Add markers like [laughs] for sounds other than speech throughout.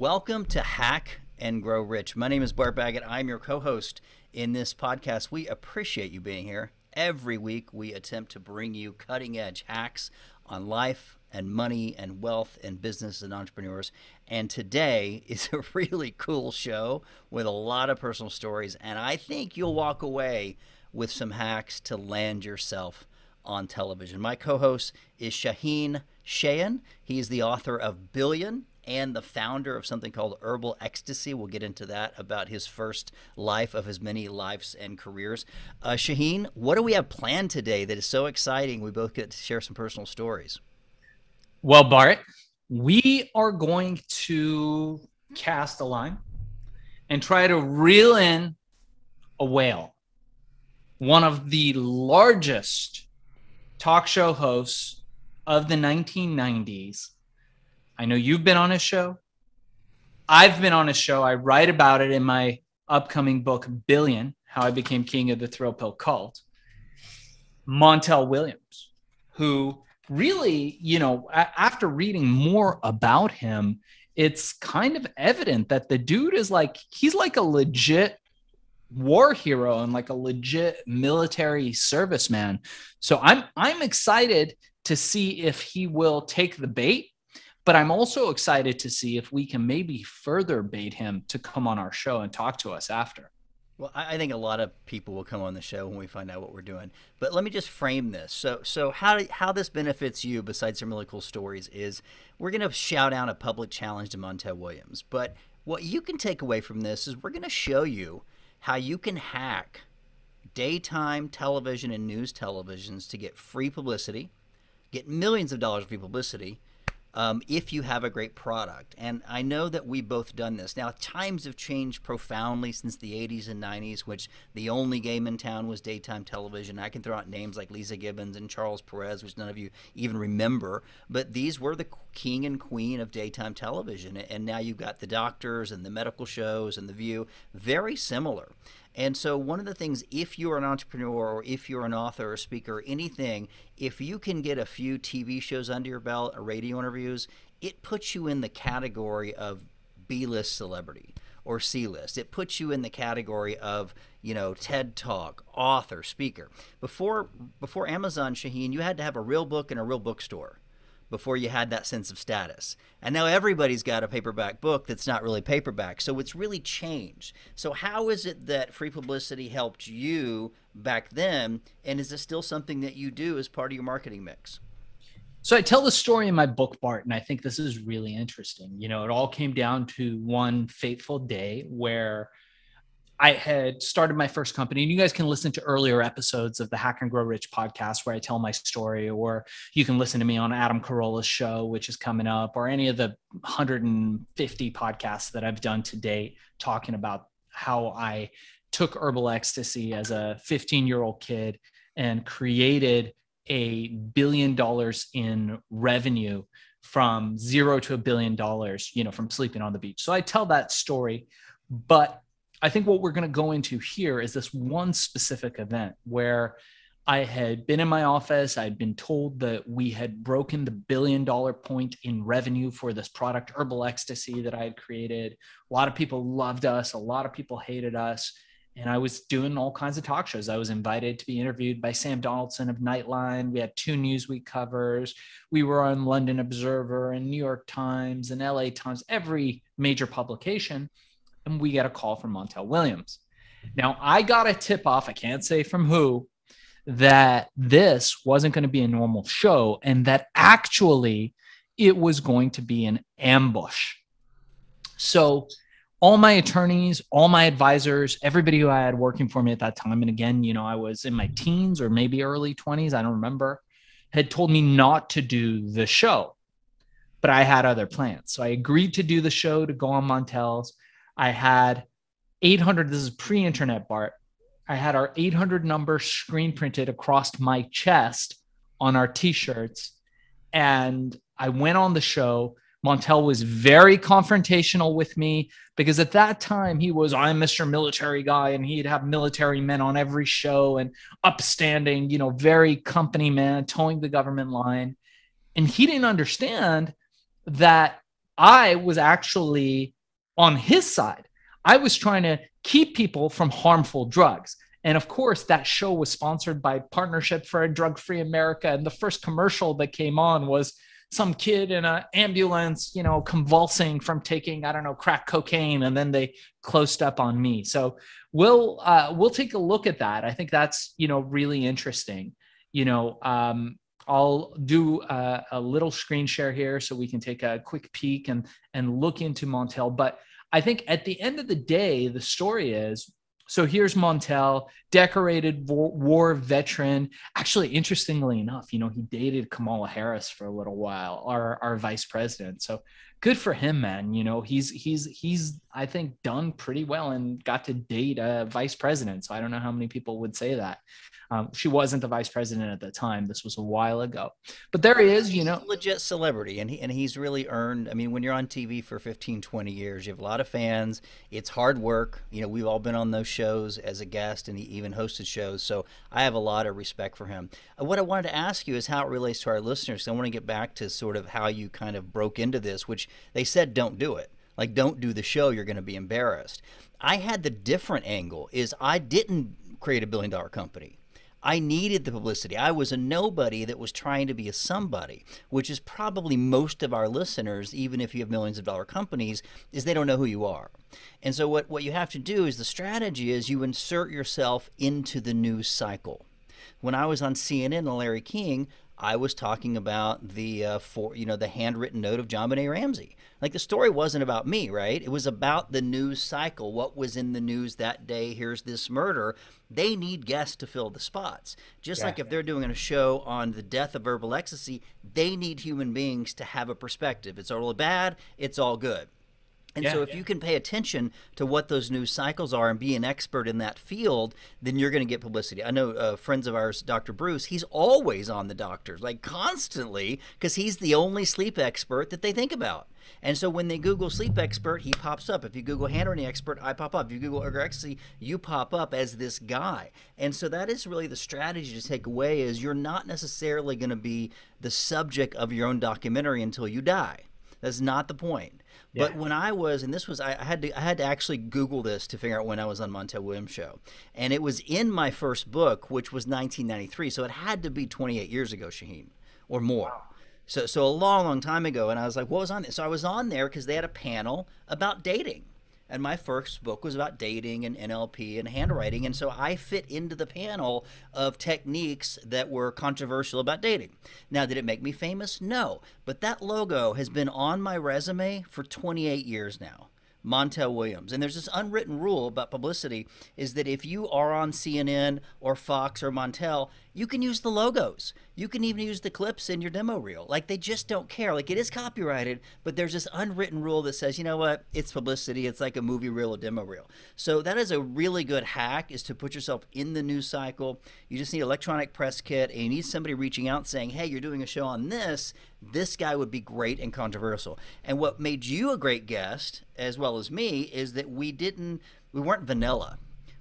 Welcome to Hack and Grow Rich. My name is Bart Baggett. I'm your co host in this podcast. We appreciate you being here. Every week, we attempt to bring you cutting edge hacks on life and money and wealth and business and entrepreneurs. And today [laughs] is a really cool show with a lot of personal stories. And I think you'll walk away with some hacks to land yourself on television. My co host is Shaheen Shayan. He's the author of Billion and the founder of something called Herbal Ecstasy. We'll get into that about his first life of his many lives and careers. Uh, Shaheen, what do we have planned today that is so exciting? We both get to share some personal stories. Well, Bart, we are going to cast a line and try to reel in a whale, one of the largest talk show hosts of the 1990s I know you've been on his show. I've been on his show. I write about it in my upcoming book, Billion How I Became King of the Thrill Pill Cult. Montel Williams, who really, you know, a- after reading more about him, it's kind of evident that the dude is like, he's like a legit war hero and like a legit military serviceman. So I'm I'm excited to see if he will take the bait but I'm also excited to see if we can maybe further bait him to come on our show and talk to us after. Well, I think a lot of people will come on the show when we find out what we're doing. But let me just frame this. So, so how how this benefits you, besides some really cool stories, is we're going to shout out a public challenge to Montel Williams. But what you can take away from this is we're going to show you how you can hack daytime television and news televisions to get free publicity, get millions of dollars of free publicity, um, if you have a great product. And I know that we've both done this. Now, times have changed profoundly since the 80s and 90s, which the only game in town was daytime television. I can throw out names like Leeza Gibbons and Charles Perez, which none of you even remember, but these were the king and queen of daytime television. And now you've got the doctors and the medical shows and the view, very similar. And so, one of the things, if you're an entrepreneur or if you're an author or speaker or anything, if you can get a few TV shows under your belt or radio interviews, it puts you in the category of B list celebrity or C list. It puts you in the category of, you know, TED Talk, author, speaker. Before before Amazon, Shaheen, you had to have a real book in a real bookstore before you had that sense of status. And now everybody's got a paperback book that's not really paperback. So it's really changed. So, how is it that free publicity helped you back then? And is it still something that you do as part of your marketing mix? So I tell the story in my book, Bart, and I think this is really interesting. You know, it all came down to one fateful day where I had started my first company, and you guys can listen to earlier episodes of the Hack and Grow Rich podcast where I tell my story, or you can listen to me on Adam Carolla's show, which is coming up, or any of the 150 podcasts that I've done to date talking about how I took herbal ecstasy as a 15 year old kid and created a billion dollars in revenue from zero to a billion dollars, you know, from sleeping on the beach. So I tell that story, but I think what we're going to go into here is this one specific event where I had been in my office. I'd been told that we had broken the billion dollar point in revenue for this product, Herbal Ecstasy, that I had created. A lot of people loved us, a lot of people hated us. And I was doing all kinds of talk shows. I was invited to be interviewed by Sam Donaldson of Nightline. We had two Newsweek covers. We were on London Observer and New York Times and LA Times, every major publication and we get a call from Montel Williams. Now, I got a tip off, I can't say from who, that this wasn't going to be a normal show and that actually it was going to be an ambush. So, all my attorneys, all my advisors, everybody who I had working for me at that time, and again, you know, I was in my teens or maybe early 20s, I don't remember, had told me not to do the show. But I had other plans. So I agreed to do the show to go on Montel's. I had 800, this is pre internet, Bart. I had our 800 number screen printed across my chest on our t shirts. And I went on the show. Montel was very confrontational with me because at that time he was, I'm Mr. Military Guy, and he'd have military men on every show and upstanding, you know, very company man, toeing the government line. And he didn't understand that I was actually on his side. I was trying to keep people from harmful drugs. And of course, that show was sponsored by Partnership for a Drug Free America. And the first commercial that came on was some kid in an ambulance, you know, convulsing from taking, I don't know, crack cocaine. And then they closed up on me. So we'll uh, we'll take a look at that. I think that's you know really interesting. You know, um, I'll do a, a, little screen share here so we can take a quick peek and and look into Montel. But I think at the end of the day, the story is so here's Montel, decorated war, war, veteran. Actually, interestingly enough, you know, he dated Kamala Harris for a little while, our, our vice president. So good for him, man. You know, he's he's he's I think done pretty well and got to date a vice president. So I don't know how many people would say that. Um, she wasn't the vice president at the time. This was a while ago, but there he is. You know, legit celebrity, and he and he's really earned. I mean, when you're on TV for 15, 20 years, you have a lot of fans. It's hard work. You know, we've all been on those shows as a guest, and he even hosted shows. So I have a lot of respect for him. Uh, what I wanted to ask you is how it relates to our listeners. I want to get back to sort of how you kind of broke into this, which they said don't do it. Like, don't do the show. You're going to be embarrassed. I had the different angle. Is I didn't create a billion dollar company. I needed the publicity. I was a nobody that was trying to be a somebody, which is probably most of our listeners, even if you have millions of dollar companies, is they don't know who you are. And so what, what you have to do is the strategy is you insert yourself into the news cycle. When I was on CNN and Larry King, I was talking about the uh, for you know the handwritten note of John JonBenét Ramsey. Like the story wasn't about me, right? It was about the news cycle. What was in the news that day? Here's this murder. They need guests to fill the spots. Just yeah. like if they're doing a show on the death of herbal ecstasy, they need human beings to have a perspective. It's all bad. It's all good. And yeah, so, if yeah. you can pay attention to what those news cycles are and be an expert in that field, then you're going to get publicity. I know uh, friends of ours, Dr. Bruce, he's always on the doctors, like constantly, because he's the only sleep expert that they think about. And so, when they Google sleep expert, he pops up. If you Google handwriting expert, I pop up. If you Google ecstasy, you pop up as this guy. And so, that is really the strategy to take away: is you're not necessarily going to be the subject of your own documentary until you die. That's not the point. Yeah. But when I was, and this was, I, I, had to, I had to actually Google this to figure out when I was on Montel Williams show, and it was in my first book, which was 1993. So it had to be 28 years ago, Shaheen, or more. Wow. So, so a long, long time ago. And I was like, what was on there? So I was on there because they had a panel about dating and my first book was about dating and NLP and handwriting. And so I fit into the panel of techniques that were controversial about dating. Now, did it make me famous? No. But that logo has been on my resume for 28 years now. Montel Williams. And there's this unwritten rule about publicity is that if you are on CNN or Fox or Montel, you can use the logos. You can even use the clips in your demo reel. Like they just don't care. Like it is copyrighted, but there's this unwritten rule that says, you know what? It's publicity. It's like a movie reel, a demo reel. So that is a really good hack is to put yourself in the news cycle. You just need electronic press kit and you need somebody reaching out saying, hey, you're doing a show on this. This guy would be great and controversial. And what made you a great guest, as well as me, is that we didn't, we weren't vanilla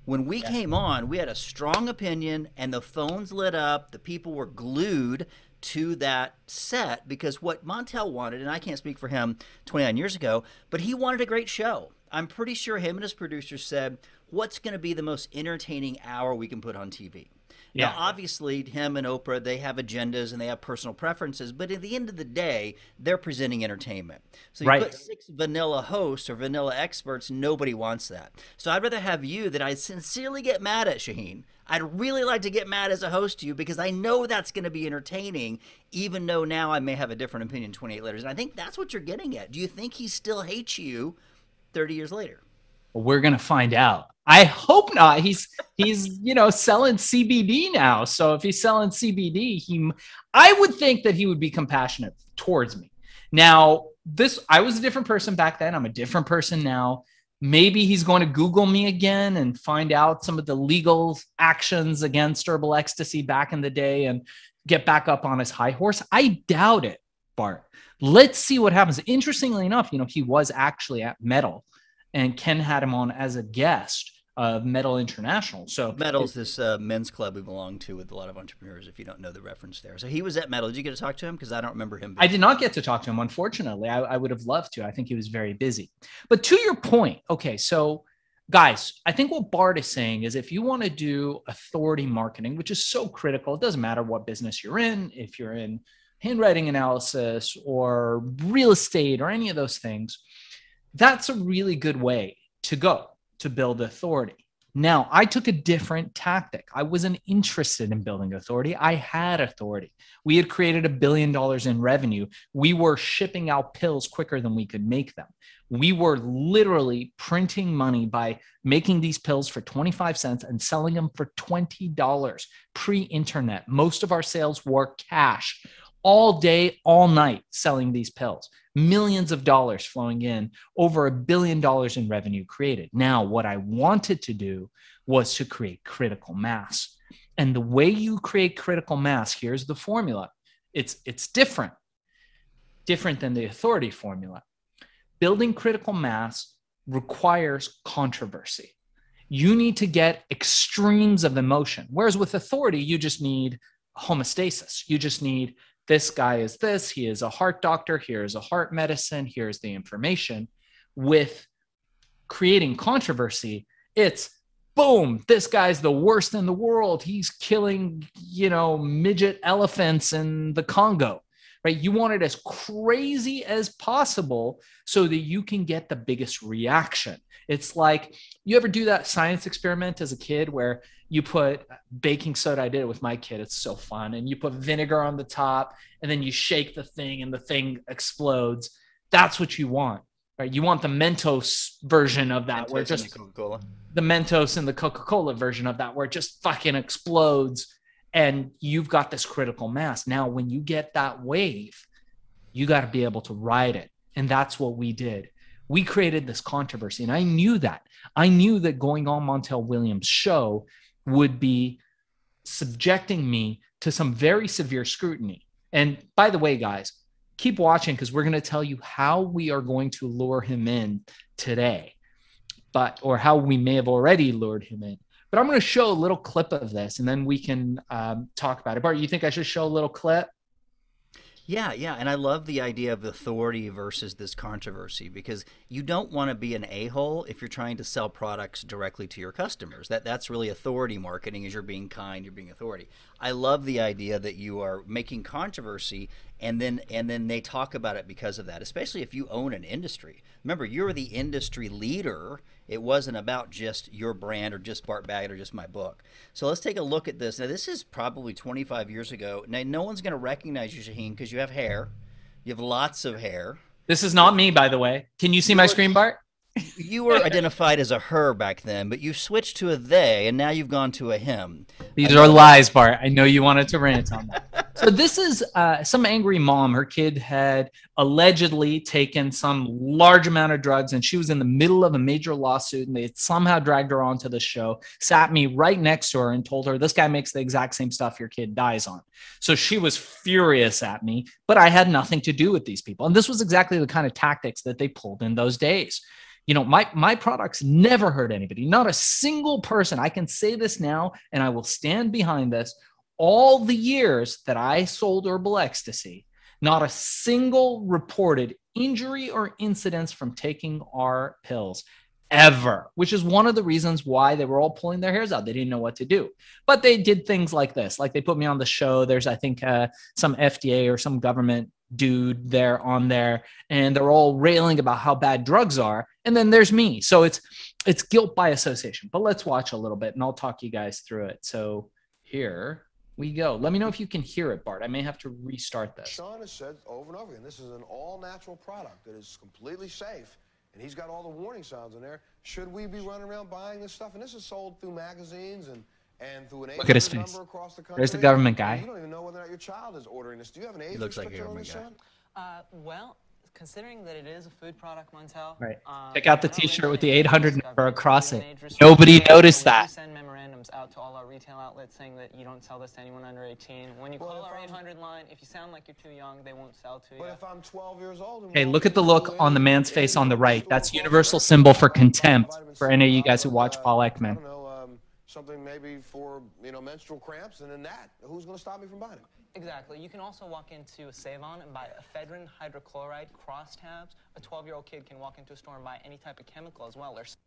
when we yeah. came on, we had a strong opinion, and the phones lit up. The people were glued to that set because what Montel wanted, and I can't speak for him 29 years ago, but he wanted a great show. I'm pretty sure him and his producers said, What's going to be the most entertaining hour we can put on TV? Yeah. Now, obviously, him and Oprah, they have agendas and they have personal preferences, but at the end of the day, they're presenting entertainment. So you right. put six vanilla hosts or vanilla experts, nobody wants that. So I'd rather have you that I sincerely get mad at, Shaheen. I'd really like to get mad as a host to you because I know that's going to be entertaining, even though now I may have a different opinion 28 letters. And I think that's what you're getting at. Do you think he still hates you 30 years later? We're to find out. I hope not. He's he's you know selling CBD now. So if he's selling CBD, he I would think that he would be compassionate towards me. Now, this I was a different person back then. I'm a different person now. Maybe he's going to Google me again and find out some of the legal actions against herbal ecstasy back in the day and get back up on his high horse. I doubt it, Bart. Let's see what happens. Interestingly enough, you know, he was actually at Metal and Ken had him on as a guest of Metal International. So Metal's this uh, men's club we belong to with a lot of entrepreneurs. If you don't know the reference there, so he was at Metal. Did you get to talk to him? Because I don't remember him. I did not get to talk to him. Unfortunately, I, I would have loved to. I think he was very busy. But to your point, okay, so guys, I think what Bart is saying is if you want to do authority marketing, which is so critical, it doesn't matter what business you're in, if you're in handwriting analysis or real estate or any of those things, that's a really good way to go to build authority. Now, I took a different tactic. I wasn't interested in building authority. I had authority. We had created a billion dollars in revenue. We were shipping out pills quicker than we could make them. We were literally printing money by making these pills for 25 cents and selling them for $20 pre internet. Most of our sales were cash all day, all night selling these pills millions of dollars flowing in, over a billion dollars in revenue created. Now, what I wanted to do was to create critical mass. And the way you create critical mass, here's the formula. It's it's different. Different than the authority formula. Building critical mass requires controversy. You need to get extremes of emotion. Whereas with authority, you just need homeostasis. You just need this guy is this, he is a heart doctor, here's a heart medicine, here's the information. With creating controversy, it's boom, this guy's the worst in the world. He's killing, you know, midget elephants in the Congo, right? You want it as crazy as possible so that you can get the biggest reaction. It's like you ever do that science experiment as a kid where you put baking soda. I did it with my kid. It's so fun. And you put vinegar on the top and then you shake the thing and the thing explodes. That's what you want, right? You want the Mentos version of that Mentos where just Coca-Cola. the Mentos and the Coca Cola version of that where it just fucking explodes and you've got this critical mass. Now, when you get that wave, you got to be able to ride it. And that's what we did we created this controversy. And I knew that. I knew that going on Montel Williams' show would be subjecting me to some very severe scrutiny. And by the way, guys, keep watching because we're going to tell you how we are going to lure him in today, but or how we may have already lured him in. But I'm going to show a little clip of this, and then we can um, talk about it. Bart, you think I should show a little clip? Yeah, yeah, and I love the idea of authority versus this controversy because you don't want to be an a-hole if you're trying to sell products directly to your customers. That that's really authority marketing is you're being kind, you're being authority. I love the idea that you are making controversy and then and then they talk about it because of that, especially if you own an industry. Remember, you're the industry leader it wasn't about just your brand or just Bart Baggett or just my book. So let's take a look at this. Now, this is probably 25 years ago. Now, no one's going to recognize you, Shaheen, because you have hair. You have lots of hair. This is not me, by the way. Can you see my screen, Bart? you were identified as a her back then, but you switched to a they, and now you've gone to a him. These are lies, Bart. I know you wanted to rant on that. So this is uh, some angry mom. Her kid had allegedly taken some large amount of drugs, and she was in the middle of a major lawsuit, and they somehow dragged her onto the show. Sat me right next to her and told her, "This guy makes the exact same stuff your kid dies on." So she was furious at me, but I had nothing to do with these people, and this was exactly the kind of tactics that they pulled in those days you know my my products never hurt anybody not a single person i can say this now and i will stand behind this all the years that i sold herbal ecstasy not a single reported injury or incidents from taking our pills ever, which is one of the reasons why they were all pulling their hairs out. They didn't know what to do. But they did things like this. Like they put me on the show. There's, I think, uh, some FDA or some government dude there on there and they're all railing about how bad drugs are and then there's me so it's it's guilt by association but let's watch a little bit and i'll talk you guys through it so here we go let me know if you can hear it bart i may have to restart this sean has said over and over again this is an all natural product that is completely safe and he's got all the warning signs in there should we be running around buying this stuff and this is sold through magazines and and through an Look at his face. The There's the government guy. You don't even know whether or not your child is ordering this. Do you have an age he looks like a government guy. Uh, well, considering that it is a food product, Montel. Right. Um, Check out the T-shirt with the 800 number across it. Nobody noticed that. Send memorandums out to all our retail outlets saying that you don't sell this to anyone under 18. When you Well, call if our I'm- 800 line, if you sound like you're too young, they won't sell to you. But if I'm 12 years old, and Hey, look at the look on the man's face on the right. That's universal symbol for contempt for any of you guys who uh, watch Paul Ekman. I know, um, something maybe for you know menstrual cramps, and then that. Who's going to stop me from buying it? Exactly. You can also walk into a Sav-On and buy ephedrine hydrochloride cross tabs. A 12-year-old kid can walk into a store and buy any type of chemical as well. There's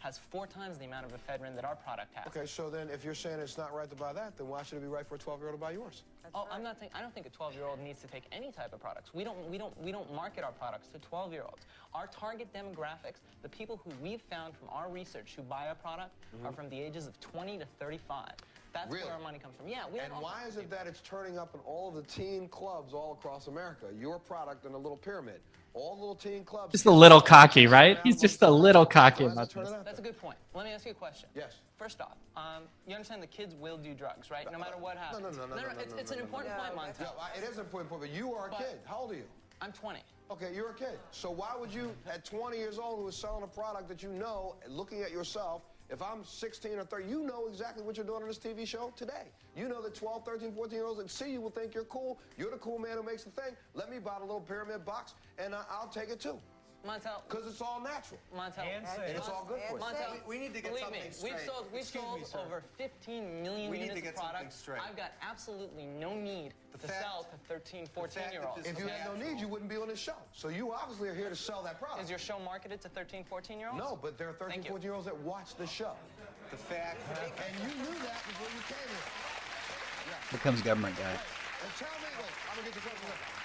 has four times the amount of ephedrine that our product has. Okay, so then if you're saying it's not right to buy that, then why should it be right for a 12-year-old to buy yours? oh, I'm not saying I don't think a 12-year-old needs to take any type of products. We don't we don't we don't market our products to 12-year-olds. Our target demographics, the people who we've found from our research who buy our product, mm-hmm. are from the ages of 20 to 35. That's. Really? where our money comes from. Yeah, we And why is it that it's turning up in all of the teen clubs all across America? Your product in a little pyramid. All the little teen clubs. Just a little cocky, right? He's just a little cocky Why is about this. That's a good point. Let me ask you a question. Yes. First off, um, you understand the kids will do drugs, right? No matter what happens. no, no, no, no, no, it's, no, it's no, an no, important no. point, Yeah, Montel. I- it is an important point, but you are a But- kid. How old are you? I'm 20. Okay, you're a kid. So why would you, at 20 years old, who is selling a product that you know, looking at yourself, if I'm 16 or 30, you know exactly what you're doing on this TV show today. You know that 12, 13, 14 year olds that see you will think you're cool. You're the cool man who makes the thing. Let me buy the little pyramid box, and I, I'll take it too. Montel, Because it's all natural. Montel, And. And it's all good for you. Montel, We- we need to get believe something me, straight. We've sold, we've Excuse sold me, sir. over 15 million We need units to get of something products. straight. I've got absolutely no need The to fact- sell to 13, 14 fact year that olds. this If you had no need, you wouldn't be on this show. So you obviously are here to sell that product. Is your show marketed to 13, 14 year olds? no, but there are 13, 14 year olds that watch the show. The fact, And you knew that before you came here. Here comes government guy. And tell me, I'm gonna get the question.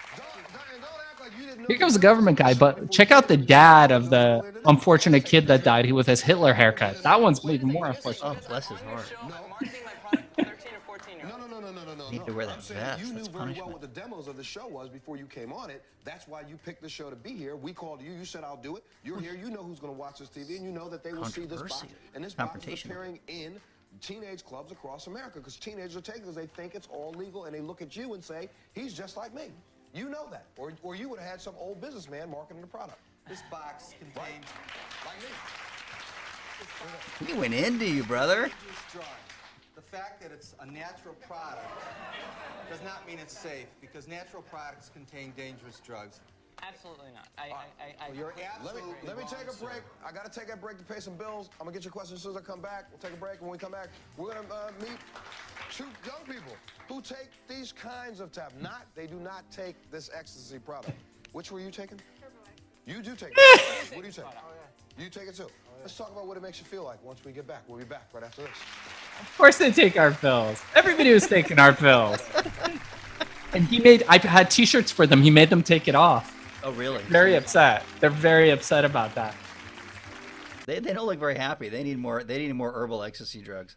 Here comes the government guy, but check out the dad of the unfortunate kid that died. He with his Hitler haircut. That one's even more unfortunate. Oh, you're bless his heart. show, I'm marketing my product to 13 or 14 year No, no, no, no, no, no, no. Need to wear that vest. You knew very well what the demos of the show was before you came on it. That's why you picked the show to be here. We called you. You said, "I'll do it." You're here. You know who's going to watch this TV, and you know that they will see this box. And this box is appearing in teenage clubs across America because teenagers are taking because they think it's all legal, and they look at you and say, "He's just like me." You know that, or or you would have had some old businessman marketing the product, this box contains like me. He went into you, brother. dangerous drugs. The fact that it's a natural product does not mean it's safe because natural products contain dangerous drugs. Absolutely not. I, I, I, I Well, you're Let me absolutely let me take a sir. break. I got to take a break to pay some bills. I'm gonna get your questions as soon as I come back. We'll take a break. When we come back, we're gonna uh, meet two young people who take these kinds of tabs. Not they do not take this ecstasy product. Which were you taking? You do take it. what do you take? You take it too. Let's talk about what it makes you feel like once we get back. We'll be back right after this. Of course they take our pills. Everybody was taking our pills. [laughs] And he made I had t-shirts for them. He made them take it off. Oh, really? Very upset. They're very upset about that. They, they don't look very happy. They need more. They need more herbal ecstasy drugs.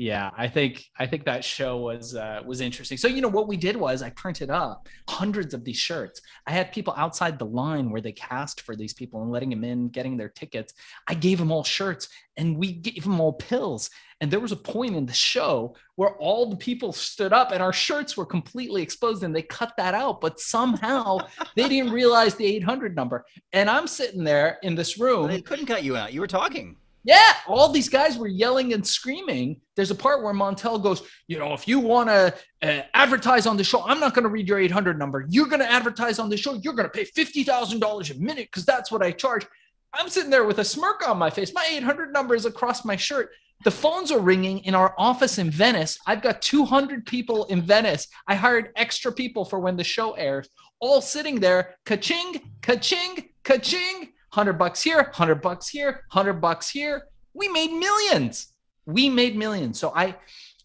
Yeah, I think I think that show was uh, was interesting. So you know what we did was I printed up hundreds of these shirts. I had people outside the line where they cast for these people and letting them in, getting their tickets. I gave them all shirts and we gave them all pills. And there was a point in the show where all the people stood up and our shirts were completely exposed and they cut that out. But somehow [laughs] they didn't realize the 800 number. And I'm sitting there in this room. They couldn't cut you out. You were talking. Yeah, all these guys were yelling and screaming. There's a part where Montel goes, you know, if you want to uh, advertise on the show, I'm not going to read your 800 number. You're going to advertise on the show. You're going to pay $50,000 a minute because that's what I charge. I'm sitting there with a smirk on my face. My 800 number is across my shirt. The phones are ringing in our office in Venice. I've got 200 people in Venice. I hired extra people for when the show airs, all sitting there, ka-ching, ka-ching, ka-ching. 100 bucks here, 100 bucks here, 100 bucks here. We made millions. We made millions. So I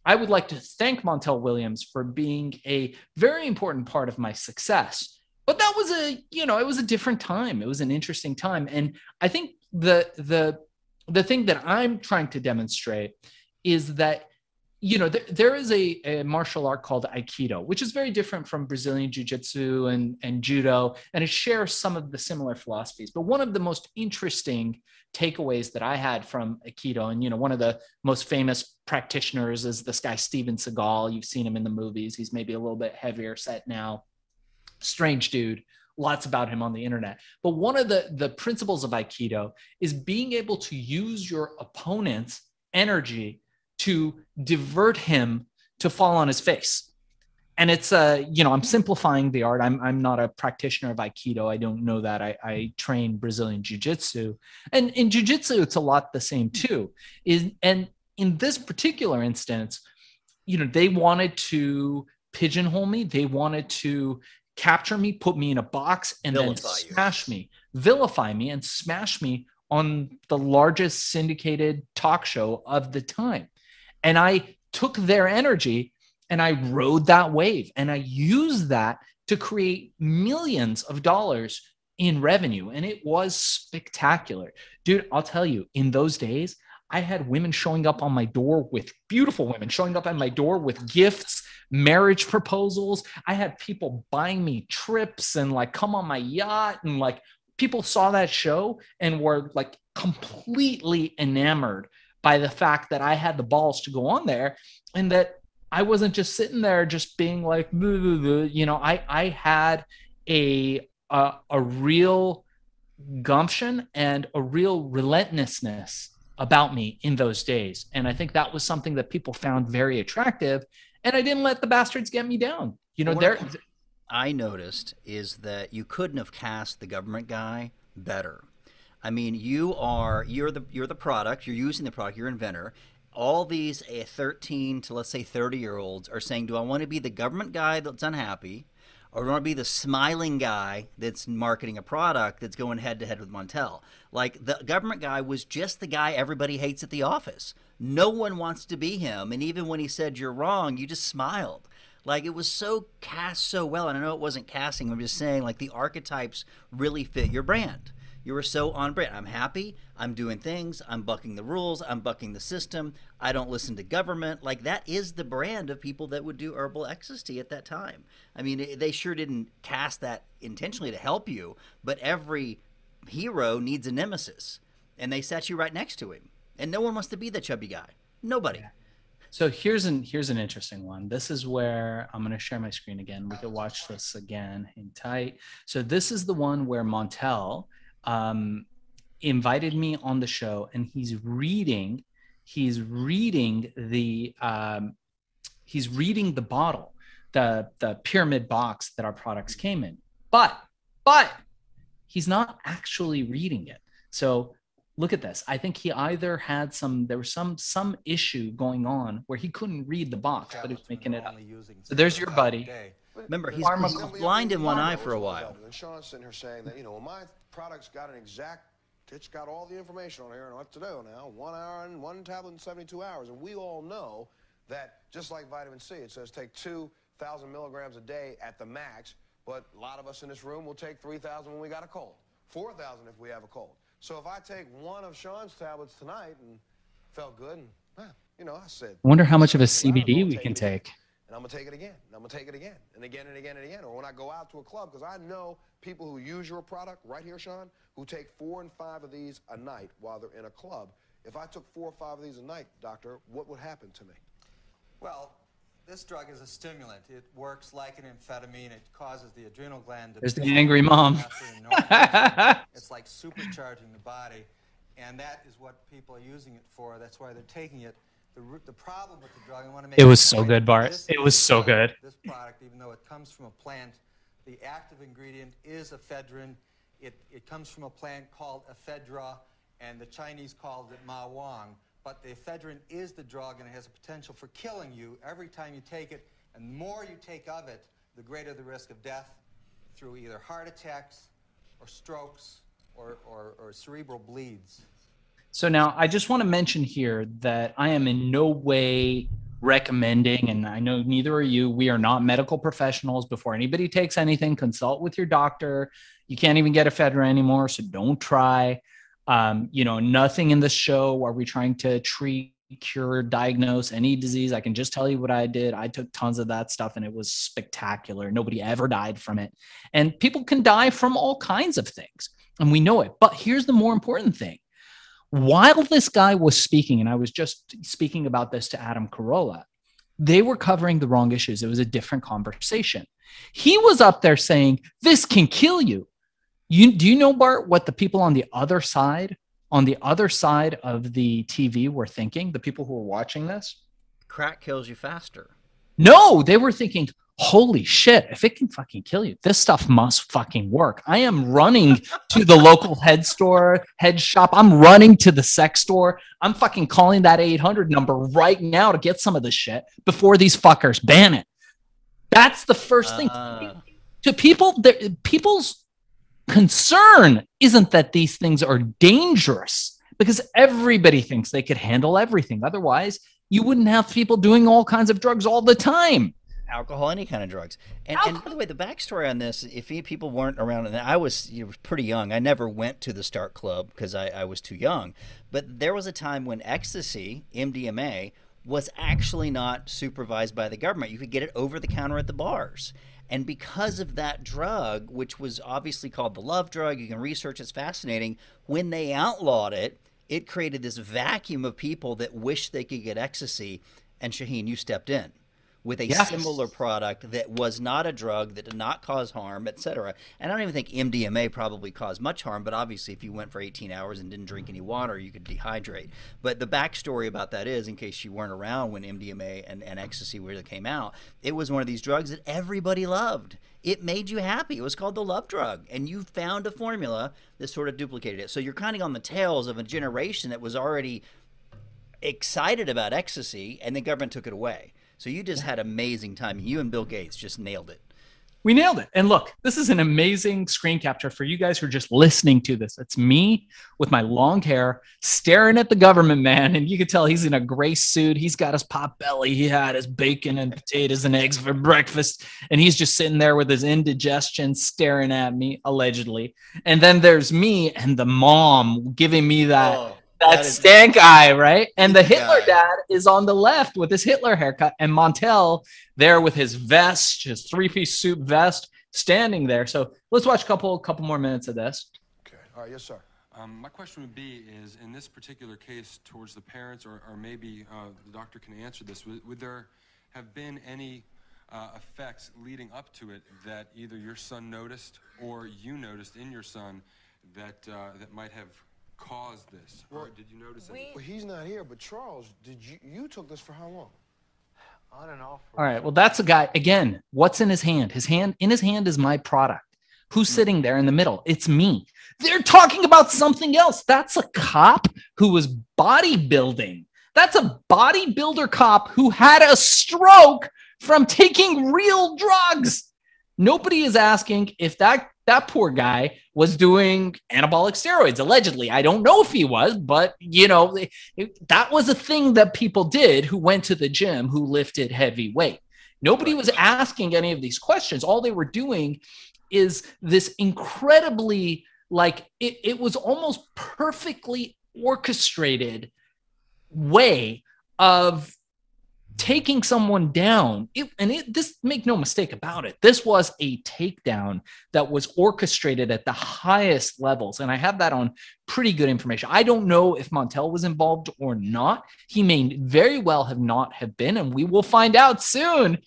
I would like to thank Montel Williams for being a very important part of my success. But that was a, you know, it was a different time. It was an interesting time. And I think the the the thing that I'm trying to demonstrate is that you know, there, is a, a martial art called Aikido, which is very different from Brazilian Jiu Jitsu and, and Judo, and it shares some of the similar philosophies. But one of the most interesting takeaways that I had from Aikido, and, you know, one of the most famous practitioners is this guy, Steven Seagal. You've seen him in the movies. He's maybe a little bit heavier set now. Strange dude. Lots about him on the internet. But one of the, the principles of Aikido is being able to use your opponent's energy to divert him to fall on his face. And it's uh you know i'm simplifying the art. I'm i'm not a practitioner of aikido. I don't know that. I, I train brazilian jiu-jitsu. And in jiu-jitsu it's a lot the same too. Is and in this particular instance you know they wanted to pigeonhole me. They wanted to capture me put me in a box and Vilify then you. smash me vilify me and smash me on the largest syndicated talk show of the time and i took their energy and I rode that wave and I used that to create millions of dollars in revenue. And it was spectacular. Dude, I'll tell you, in those days, I had women showing up on my door with beautiful women showing up at my door with gifts, marriage proposals. I had people buying me trips and like come on my yacht. And like people saw that show and were like completely enamored by the fact that I had the balls to go on there and that I wasn't just sitting there just being like, "Boo, boo, boo." you know, I I had a a, a real gumption and a real relentlessness about me in those days, and I think that was something that people found very attractive. And I didn't let the bastards get me down. You know, there. I noticed is that you couldn't have cast the government guy better. I mean, you are you're the you're the product. You're using the product. You're inventor. All these uh, 13 to let's say 30 year olds are saying, "Do I want to be the government guy that's unhappy, or do I want to be the smiling guy that's marketing a product that's going head to head with Montel?" Like the government guy was just the guy everybody hates at the office. No one wants to be him, and even when he said you're wrong, you just smiled. Like it was so cast so well, and I know it wasn't casting. I'm just saying, like the archetypes really fit your brand. You were so on brand. I'm happy. I'm doing things. I'm bucking the rules. I'm bucking the system. I don't listen to government. Like that is the brand of people that would do herbal ecstasy at that time. I mean, it- they sure didn't cast that intentionally to help you, but every hero needs a nemesis, and they set you right next to him. And no one wants to be the chubby guy. Nobody. So here's an here's an interesting one. This is where I'm going to share my screen again. We could watch this again in tight. So this is the one where Montel um, invited me on the show, and he's reading he's reading the um, he's reading the bottle, the the pyramid box that our products came in. But but he's not actually reading it. So look at this. I think he either had some there was some some issue going on where he couldn't read the box, but he was making it up. So there's your buddy. Remember, he's, he's blind in one eye for a What's- what's while. And Sean's sitting here saying that, you know, well, my product's got an exact, it's got all the information on here and what to do now. One hour and one tablet in 72 hours. And we all know that just like vitamin C, it says take 2,000 milligrams a day at the max, but a lot of us in this room will take 3,000 when we got a cold, 4,000 if we have a cold. So if I take one of Sean's tablets tonight and felt good, and, eh, you know, I said, I wonder how much of a CBD we can it." take. And I'm gonna take it again, and I'm gonna take it again, and again and again and again. Or when I go out to a club, because I know people who use your product right here, Sean, who take four and five of these a night while they're in a club. If I took four or five of these a night, doctor, what would happen to me? Well, this drug is a stimulant. It works like an amphetamine. It causes the adrenal gland to. There's the pump angry mom. epinephrine and norepinephrine. it's like supercharging the body, and that is what people are using it for. That's why they're taking it. The, problem with the drug, I want to make It was so good, Bart. It was so good. This product, even though it comes from a plant, the active ingredient is ephedrine. It, it comes from a plant called ephedra, and the Chinese called it ma huang. But the ephedrine is the drug, and it has a potential for killing you every time you take it. And the more you take of it, the greater the risk of death through either heart attacks or strokes or, or, or cerebral bleeds. So now I just want to mention here that I am in no way recommending, and I know neither are you, we are not medical professionals. Before anybody takes anything, consult with your doctor. You can't even get a ephedra anymore, so don't try. Um, you know, nothing in the show are we trying to treat, cure, diagnose any disease. I can just tell you what I did. I took tons of that stuff and it was spectacular. Nobody ever died from it. And people can die from all kinds of things, and we know it. But here's the more important thing while this guy was speaking, and I was just speaking about this to Adam Carolla, they were covering the wrong issues. It was a different conversation. He was up there saying, This can kill you. You do you know, Bart, what the people on the other side on the other side of the TV were thinking, the people who were watching this? Crack kills you faster. No, they were thinking, holy shit, if it can fucking kill you, this stuff must fucking work. I am running to the local head store, head shop. I'm running to the sex store. I'm fucking calling that 800 number right now to get some of this shit before these fuckers ban it. That's the first thing. Uh, To people, there- people's concern isn't that these things are dangerous because everybody thinks they could handle everything. Otherwise, you wouldn't have people doing all kinds of drugs all the time. Alcohol, any kind of drugs. And, and by the way, the backstory on this, if people weren't around, and I was you know, pretty young, I never went to the Starck Club because I, I was too young. But there was a time when ecstasy, MDMA, was actually not supervised by the government. You could get it over the counter at the bars. And because of that drug, which was obviously called the love drug, you can research, it's fascinating. When they outlawed it, it created this vacuum of people that wished they could get ecstasy. And Shaheen, you stepped in with a Yes. similar product that was not a drug that did not cause harm, etc. And I don't even think MDMA probably caused much harm, but obviously, if you went for 18 hours and didn't drink any water, you could dehydrate. But the backstory about that is, in case you weren't around when MDMA and, and ecstasy really came out, it was one of these drugs that everybody loved. It made you happy. It was called the love drug, and you found a formula that sort of duplicated it. So you're kind of on the tails of a generation that was already excited about ecstasy, and the government took it away. So you just had amazing time. You and Bill Gates just nailed it. We nailed it. And look, this is an amazing screen capture for you guys who are just listening to this. It's me with my long hair staring at the government man. And you can tell he's in a gray suit. He's got his pot belly. He had his bacon and potatoes and eggs for breakfast. And he's just sitting there with his indigestion staring at me, allegedly. And then there's me and the mom giving me that. Oh, that, that is- stank eye, right? And the Hitler eye. dad is on the left with his Hitler haircut, and Montel there with his vest, his three-piece suit vest, standing there. So let's watch a couple couple more minutes of this. Okay. All right. Yes, sir. Um, my question would be: Is in this particular case towards the parents, or, or maybe uh, the doctor can answer this? Would, would there have been any uh, effects leading up to it that either your son noticed or you noticed in your son that uh, that might have caused this? Or did you notice any? Well, he's not here, but Charles, did you you took this for how long? On and off. All right. Well, that's a guy again. What's in his hand? His hand in his hand is my product. Who's hmm. sitting there in the middle? It's me. They're talking about something else. That's a cop who was bodybuilding. That's a bodybuilder cop who had a stroke from taking real drugs. Nobody is asking if that that poor guy was doing anabolic steroids allegedly. I don't know if he was, but you know, it- that was a thing that people did who went to the gym who lifted heavy weight. Nobody was asking any of these questions. All they were doing is this incredibly like it, it was almost perfectly orchestrated way of taking someone down it, and it, this make no mistake about it this was a takedown that was orchestrated at the highest levels and i have that on pretty good information. I don't know if montel was involved or not. He may very well have not have been and we will find out soon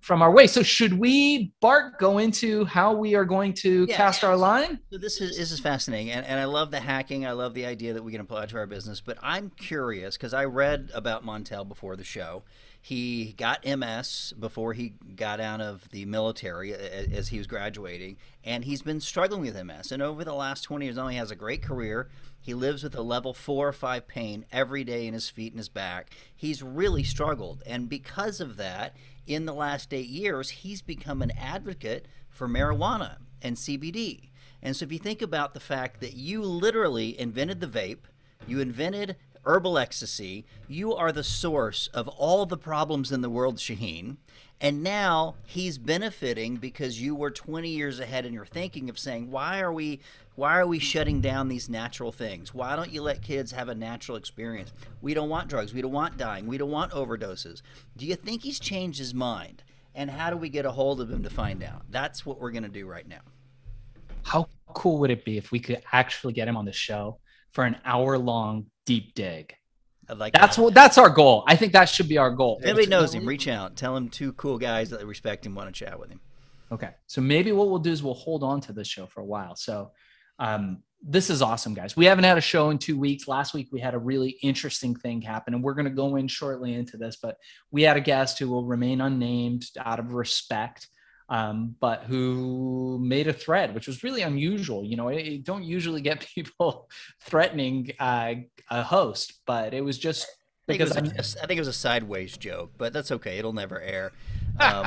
from our way so should we bart go into how we are going to Yeah. cast our line So this is this is fascinating, and, and I love the hacking. I love the idea that we can apply to our business. But I'm curious because I read about Montel before the show. He got MS before he got out of the military as he was graduating, and he's been struggling with MS. And over the last 20 years, now he has a great career. He lives with a level four or five pain every day in his feet and his back. He's really struggled, and because of that, in the last eight years, he's become an advocate for marijuana and CBD. And so if you think about the fact that you literally invented the vape, you invented herbal ecstasy, you are the source of all the problems in the world, Shaheen. And now he's benefiting because you were 20 years ahead in your thinking of saying, why are we why are we shutting down these natural things? Why don't you let kids have a natural experience? We don't want drugs, we don't want dying, we don't want overdoses. Do you think he's changed his mind? And how do we get a hold of him to find out? That's what we're going to do right now. how cool would it be if we could actually get him on the show for an hour long deep dig I'd like that's that. what that's our goal i think that should be our goal If anybody knows him, reach out. Tell him two cool guys that respect him want to chat with him. Okay. So maybe what we'll do is we'll hold on to this show for a while. So um, this is awesome, guys. We haven't had a show in two weeks. Last week we had a really interesting thing happen, and we're going to go in shortly into this. But we had a guest who will remain unnamed out of respect, um, but who made a thread, which was really unusual. You know, you don't usually get [laughs] people threatening uh, a host, but it was just I think, because was a, I think it was a sideways joke, but that's okay. It'll never air. [laughs] Um,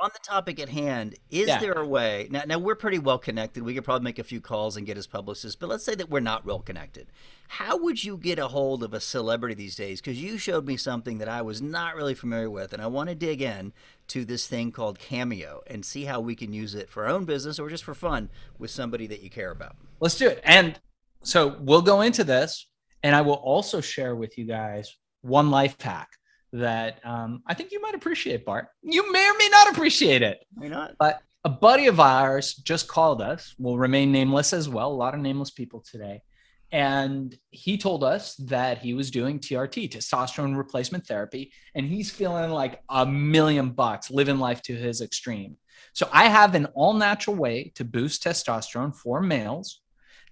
on the topic at hand, is Yeah. there a way? Now, now we're pretty well connected. We could probably make a few calls and get his publicist, but let's say that we're not real connected. How would you get a hold of a celebrity these days? Because you showed me something that I was not really familiar with, and I want to dig in to this thing called Cameo and see how we can use it for our own business or just for fun with somebody that you care about. Let's do it. And so we'll go into this, and I will also share with you guys one life hack that um, I think you might appreciate, Bart. You may or may not appreciate it. Why not? But a buddy of ours just called us, will remain nameless as well. A lot of nameless people today. And he told us that he was doing TRT, testosterone replacement therapy, and he's feeling like a million bucks living life to his extreme. So I have an all natural way to boost testosterone for males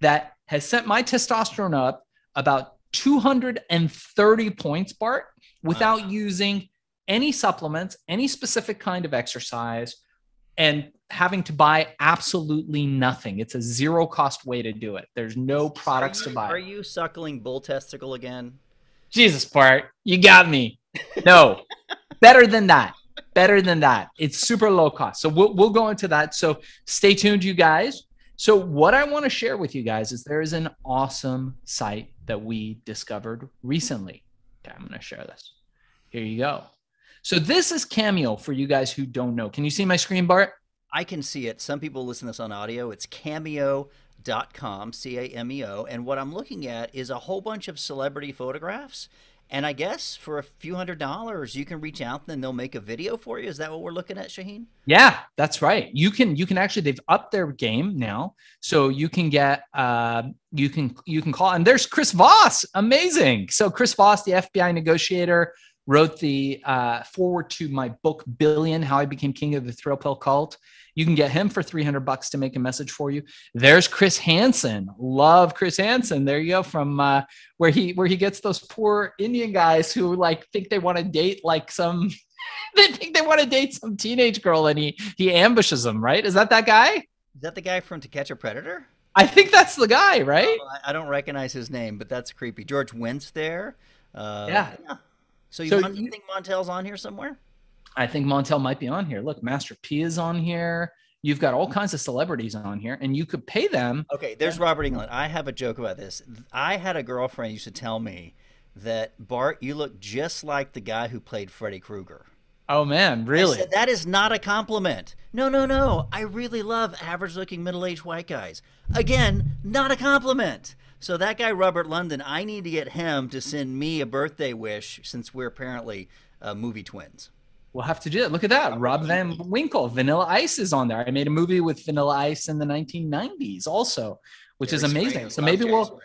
that has sent my testosterone up about 230 points, Bart, without using any supplements, any specific kind of exercise, and having to buy absolutely nothing. It's a zero cost way to do it. There's no products are to buy. Are you suckling bull testicle again? Jesus, Bart, you got me. No, better than that. Better than that. It's super low cost. So we'll, we'll go into that. So stay tuned, you guys. So, what I want to share with you guys is there is an awesome site that we discovered recently. Okay, I'm going to share this. Here you go. So, this is Cameo for you guys who don't know. Can you see my screen, Bart? I can see it. Some people listen to this on audio. It's cameo.com, C A M E O. And what I'm looking at is a whole bunch of celebrity photographs. And I guess for a few hundred dollars, you can reach out and they'll make a video for you. Is that what we're looking at, Shaheen? Yeah, that's right. You can you can actually they've upped their game now, so you can get uh, you can you can call and there's Chris Voss, amazing. So Chris Voss, the FBI negotiator, wrote the uh, foreword to my book Billion: How I Became King of the Thrill Pill Cult. You can get him for 300 bucks to make a message for you. There's Chris Hansen. Love Chris Hansen. There you go from uh, where he where he gets those poor Indian guys who like think they want to date like some [laughs] they think they want to date some teenage girl and he he ambushes them, right? Is that that guy? Is that the guy from To Catch a Predator? I think that's the guy, right? Oh, I- don't recognize his name, but that's creepy. George Wendt there. Uh, Yeah. So, you, So you you- think Montel's on here somewhere? I think Montel might be on here. Look, Master P is on here. You've got all kinds of celebrities on here, and you could pay them. Okay, there's Robert Englund. I have a joke about this. I had a girlfriend used to tell me that Bart, you look just like the guy who played Freddy Krueger. Oh man, really? said, that is not a compliment. No, no, no. I really love average looking middle aged white guys. Again, not a compliment. So that guy, Robert London, I need to get him to send me a birthday wish since we're apparently uh, movie twins. We'll have to do it. Look at that. Rob Van Winkle, Vanilla Ice is on there. I made a movie with Vanilla Ice in the 1990s also, which is amazing. Springer. So maybe Jerry we'll Springer.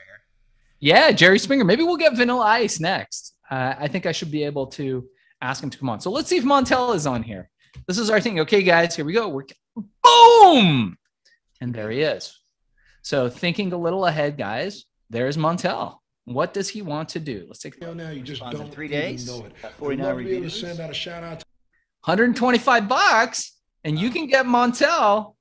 Yeah, Jerry Springer. Maybe we'll get Vanilla Ice next. Uh, I think I should be able to ask him to come on. So let's see if Montel is on here. This is our thing. Okay, guys, here we go. We're boom, and there he is. So thinking a little ahead, guys. There's Montel. What does he want to do? Let's take Now, now you just don't three even days, know it. 49 love to be to send out a shout out to 125 bucks, and you can get Montel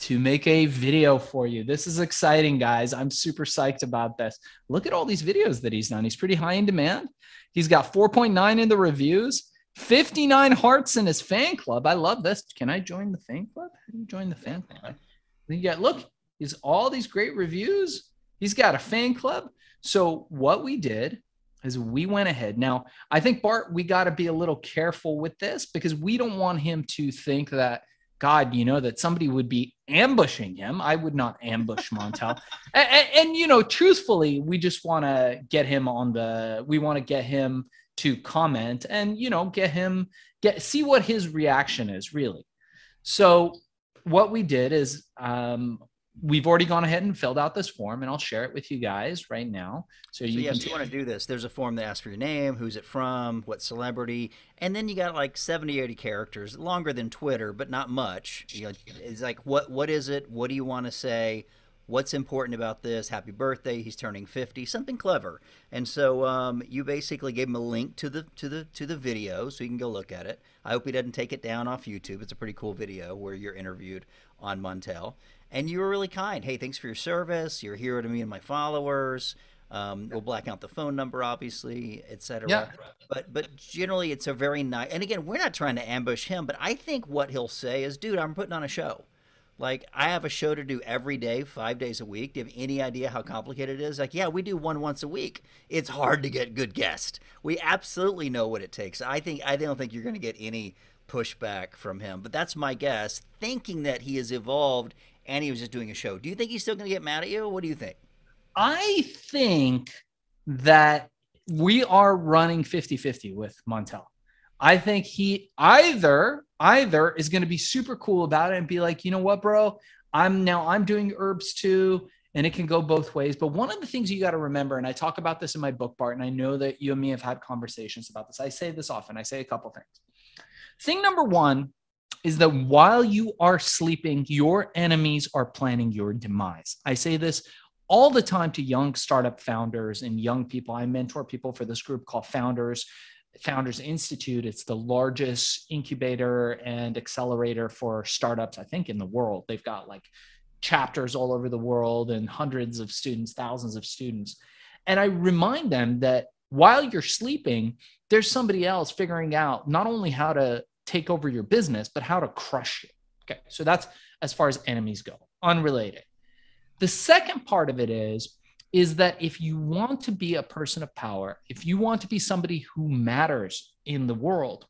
to make a video for you. This is exciting, guys. I'm super psyched about this. Look at all these videos that he's done. He's pretty high in demand. He's got 4.9 in the reviews, 59 hearts in his fan club. I love this. Can I join the fan club? How do you join the fan club? You got look, he's all these great reviews. He's got a fan club. So what we did is we went ahead. Now, I think Bart, we got to be a little careful with this because we don't want him to think that God, you know, that somebody would be ambushing him. I would not ambush Montel. [laughs] and, and, and, you know, truthfully, we just want to get him on the, we want to get him to comment and, you know, get him, get, see what his reaction is really. So what we did is, um, we've already gone ahead and filled out this form and I'll share it with you guys right now. So, So you yes, can you want to do this. There's a form that asks for your name, who's it from, what celebrity, and then you got like 70, 80 characters, longer than Twitter, but not much. You know, it's like what what is it? What do you want to say? what's important about this? Happy birthday! He's turning fifty. Something clever. And so um, you basically gave him a link to the to the to the video, so you can go look at it. I hope he doesn't take it down off YouTube. It's a pretty cool video where you're interviewed on Montel, and you were really kind. Hey, thanks for your service. You're a hero to me and my followers. Um, we'll black out the phone number, obviously, etc. Yeah. But but generally, it's a very nice. And again, we're not trying to ambush him, but I think what he'll say is, "Dude, I'm putting on a show. Like I have a show to do every day, five days a week. Do you have any idea how complicated it is? Like, yeah, we do one once a week. It's hard to get good guests. We absolutely know what it takes. I think I don't think you're going to get any pushback from him, but that's my guess. Thinking that he has evolved and he was just doing a show. Do you think he's still going to get mad at you? What do you think? I think that we are running 50-50 with Montel. I think he either either is going to be super cool about it and be like, you know what, bro, I'm now I'm doing herbs too, and it can go both ways. But one of the things you got to remember, and I talk about this in my book, Bart, and I know that you and me have had conversations about this. I say this often. I say a couple things. Thing number one is that while you are sleeping, your enemies are planning your demise. I say this all the time to young startup founders and young people. I mentor people for this group called Founders Founders Institute. It's the largest incubator and accelerator for startups, I think, in the world. They've got like chapters all over the world and hundreds of students, thousands of students. And I remind them that while you're sleeping, there's somebody else figuring out not only how to take over your business, but how to crush you. Okay. So that's as far as enemies go, unrelated. The second part of it is is that if you want to be a person of power, if you want to be somebody who matters in the world,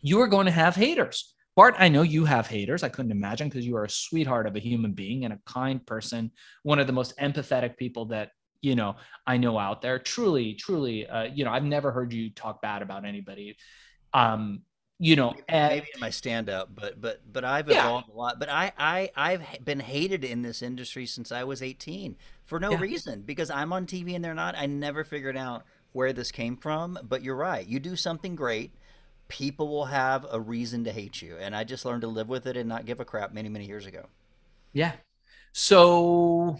you are going to have haters. Bart, I know you have haters. I couldn't imagine because you are a sweetheart of a human being and a kind person, one of the most empathetic people that you know I know out there. Truly, truly, uh, you know, I've never heard you talk bad about anybody. Um, you know, maybe, and, maybe in my stand up, but but but I've Yeah. evolved a lot. But I I I've been hated in this industry since I was 18 for no Yeah. reason because I'm on TV and they're not. I never figured out where this came from. But you're right. You do something great, people will have a reason to hate you, and I just learned to live with it and not give a crap many many years ago. Yeah. So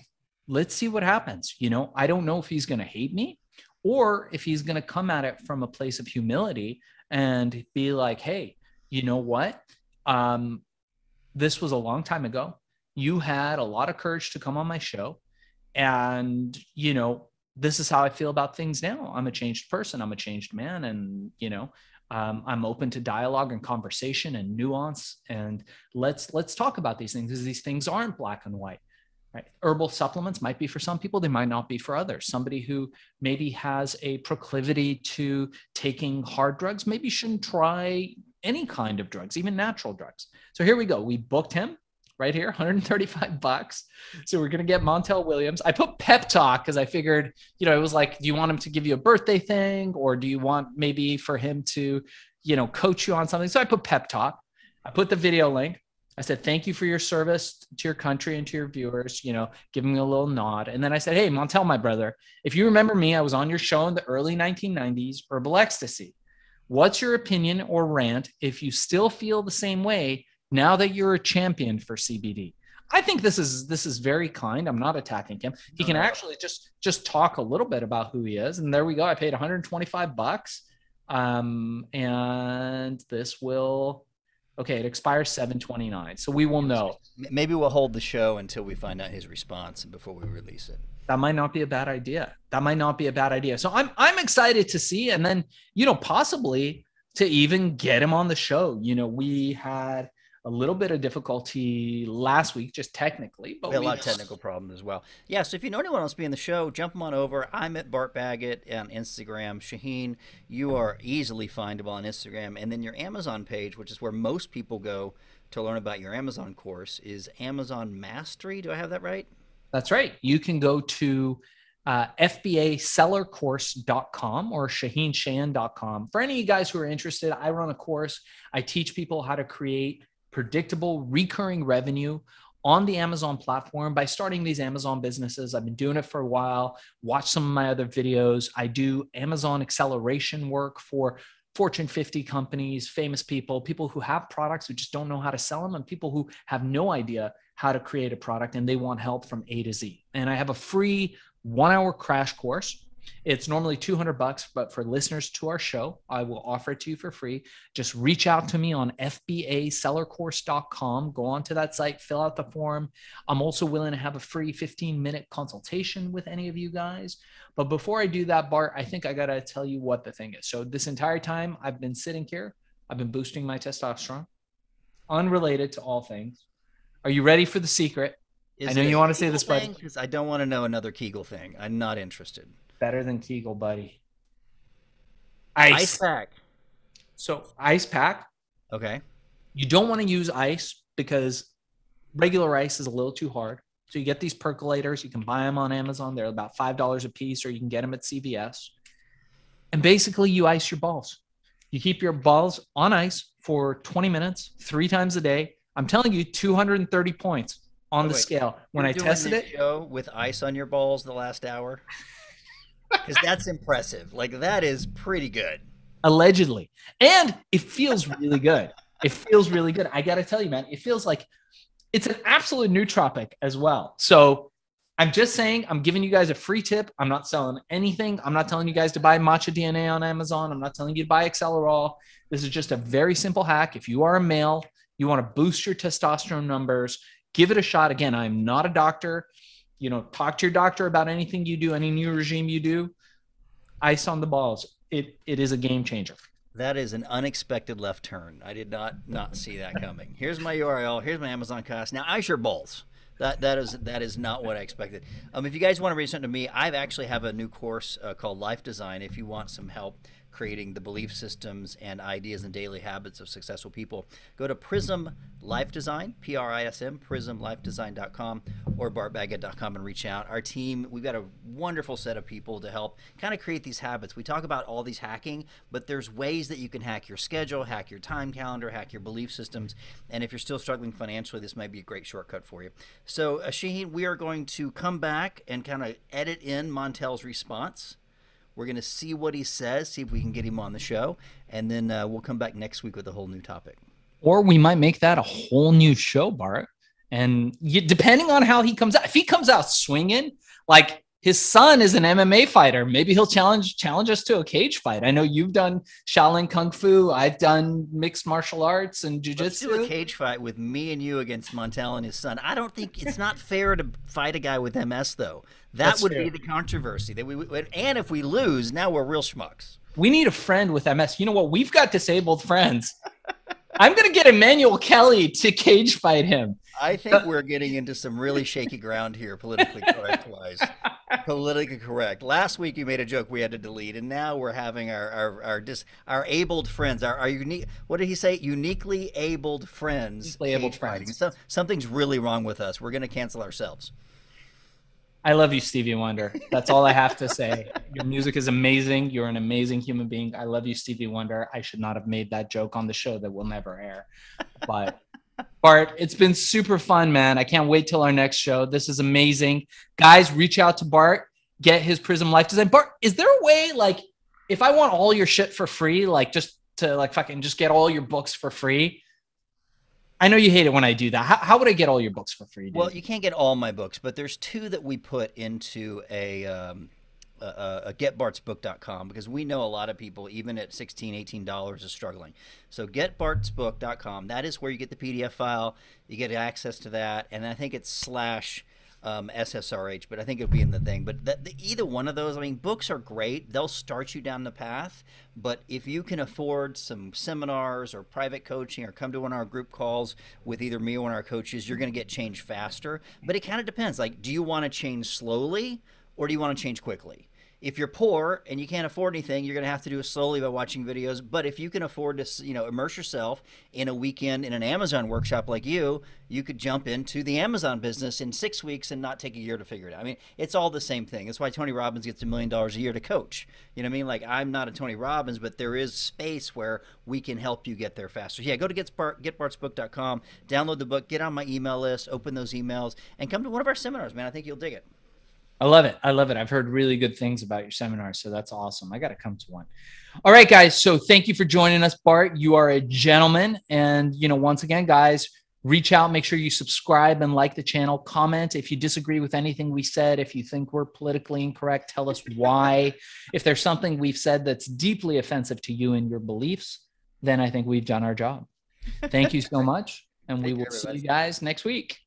let's see what happens. You know, I don't know if he's going to hate me or if he's going to come at it from a place of humility and be like, hey, you know what? Um, this was a long time ago. You had a lot of courage to come on my show. And, you know, this is how I feel about things now. I'm a changed person, I'm a changed man. And, you know, um, I'm open to dialogue and conversation and nuance. And let's let's talk about these things because these things aren't black and white. Right. Herbal supplements might be for some people, they might not be for others. Somebody who maybe has a proclivity to taking hard drugs, maybe shouldn't try any kind of drugs, even natural drugs. So here we go. We booked him right here, 135 bucks. So we're gonna get Montel Williams. I put pep talk because I figured, you know, it was like, do you want him to give you a birthday thing, or do you want maybe for him to, you know, coach you on something? So I put pep talk. I put the video link. I said, thank you for your service to your country and to your viewers, you know, giving me a little nod. And then I said, hey, Montel, my brother, if you remember me, I was on your show in the early 1990s, Herbal Ecstasy. What's your opinion or rant if you still feel the same way now that you're a champion for CBD? I think this is this is very kind. I'm not attacking him. He can actually just just talk a little bit about who he is. And there we go. I paid 125 bucks. Um, and this will okay, it expires 729. So we will know. Maybe we'll hold the show until we find out his response before we release it. that might not be a bad idea. That might not be a bad idea. So I'm I'm excited to see, and then you know possibly to even get him on the show. You know, we had a little bit of difficulty last week, just technically, but We had a lot of technical problems as well. Yeah, so if you know anyone else being the show, jump them on over. I'm at Bart Baggett on Instagram. Shaheen, you are easily findable on Instagram. And then your Amazon page, which is where most people go to learn about your Amazon course, is Amazon Mastery. Do I have that right? That's right. You can go to uh, FBAsellercourse.com or ShaheenShan.com. For any of you guys who are interested, I run a course. I teach people how to create predictable recurring revenue on the Amazon platform by starting these Amazon businesses. I've been doing it for a while. Watch some of my other videos. I do Amazon acceleration work for Fortune 50 companies, famous people, people who have products who just don't know how to sell them, and people who have no idea how to create a product and they want help from A to Z. And I have a free one hour crash course. It's normally 200 bucks, but for listeners to our show, I will offer it to you for free. Just reach out to me on fbasellercourse.com. Go onto that site, fill out the form. I'm also willing to have a free 15 minute consultation with any of you guys. But before I do that, Bart, I think I got to tell you what the thing is. So, this entire time I've been sitting here, I've been boosting my testosterone, unrelated to all things. Are you ready for the secret? Is I know you want to say this? 'Cause I don't want to know another Kegel thing. I'm not interested. Better than Kegel, buddy. Ice Ice. pack. So, ice pack. Okay. You don't want to use ice because regular ice is a little too hard. So, you get these percolators. You can buy them on Amazon. They're about $5 a piece, or you can get them at CVS. And basically, you ice your balls. You keep your balls on ice for 20 minutes, three times a day. I'm telling you, 230 points on Oh, the wait. scale. When You're I doing tested it, show with ice on your balls the last hour. Because that's impressive. Like that is pretty good. allegedly. And it feels really good. It feels really good. I gotta tell you man it feels like it's an absolute nootropic as well. So i'm just saying i'm giving you guys a free tip. I'm not selling anything. I'm not telling you guys to buy matcha dna on amazon. I'm not telling you to buy accelerol this is just a very simple hack. If you are a male you want to boost your testosterone numbers give it a shot. Again i'm not a doctor you know talk to your doctor about anything you do any new regime you do ice on the balls it it is a game changer That is an unexpected left turn. I did not not see that coming. Here's my URL. Here's my Amazon cost. Now ice your balls. That that is that is not what I expected. Um, if you guys want to reach out to me, I've actually have a new course uh, called Life Design. If you want some help creating the belief systems and ideas and daily habits of successful people, go to Prism Life Design, P R I S M, prismlifedesign.com or bartbaggett.com and reach out. Our team, we've got a wonderful set of people to help kind of create these habits. We talk about all these hacking, but there's ways that you can hack your schedule, hack your time calendar, hack your belief systems. And if you're still struggling financially, this might be a great shortcut for you. So, Shaheen, we are going to come back and kind of edit in Montel's response. We're going to see what he says, see if we can get him on the show, and then uh, we'll come back next week with a whole new topic. or we might make that a whole new show bart and you, depending on how he comes out if he comes out swinging like his son is an mma fighter maybe he'll challenge challenge us to a cage fight i know you've done shaolin kung fu i've done mixed martial arts and Let's do a cage fight with me and you against Montel and his son. I don't think it's not fair to fight a guy with MS though. That That's would true. be the controversy. That we would, and if we lose, now we're real schmucks. we need a friend with ms you know what we've got disabled friends [laughs] i'm gonna get emmanuel kelly to cage fight him I think we're getting into some really shaky ground here, politically correct wise. [laughs] Politically correct. Last week you made a joke we had to delete, and now we're having our our our dis, our abled friends, our, our unique. What did he say? Uniquely abled friends. Uniquely abled friends. So, something's really wrong with us. We're going to cancel ourselves. I love you, Stevie Wonder. That's all I have to say. Your music is amazing. You're an amazing human being. I love you, Stevie Wonder. I should not have made that joke on the show that will never air. But Bart, it's been super fun, man. I can't wait till our next show. This is amazing. Guys, reach out to Bart, get his Prism Life Design. Bart, is there a way, like, if I want all your shit for free, like just to like fucking just get all your books for free? I know you hate it when I do that. How, how would I get all your books for free? Dude? Well, you can't get all my books, but there's two that we put into a, um, a, a, getbartsbook.com because we know a lot of people, even at $16, $18, is struggling. So getbartsbook.com, that is where you get the PDF file. You get access to that. And I think it's slash um, SSRH, but I think it'll be in the thing. But that, the, either one of those, I mean, books are great. They'll start you down the path. But if you can afford some seminars or private coaching or come to one of our group calls with either me or one of our coaches, you're going to get change faster. But it kind of depends. Like, do you want to change slowly or do you want to change quickly? If you're poor and you can't afford anything, you're going to have to do it slowly by watching videos. But if you can afford to, you know, immerse yourself in a weekend in an Amazon workshop like you, you could jump into the Amazon business in six weeks and not take a year to figure it out. I mean, it's all the same thing. That's why Tony Robbins gets a million dollars a year to coach. You know what I mean? Like I'm not a Tony Robbins, but there is space where we can help you get there faster. Yeah, go to getbart, getbartsbook.com, download the book, get on my email list, open those emails, and come to one of our seminars, man. I think you'll dig it. I love it. I love it. I've heard really good things about your seminar, so that's awesome. I got to come to one. All right, guys. So thank you for joining us, Bart. You are a gentleman, and you know, once again, guys, reach out. Make sure you subscribe and like the channel. Comment if you disagree with anything we said. If you think we're politically incorrect, tell us why. if there's something we've said that's deeply offensive to you and your beliefs, then I think we've done our job. Thank you so [laughs] much. And we will see you guys next week.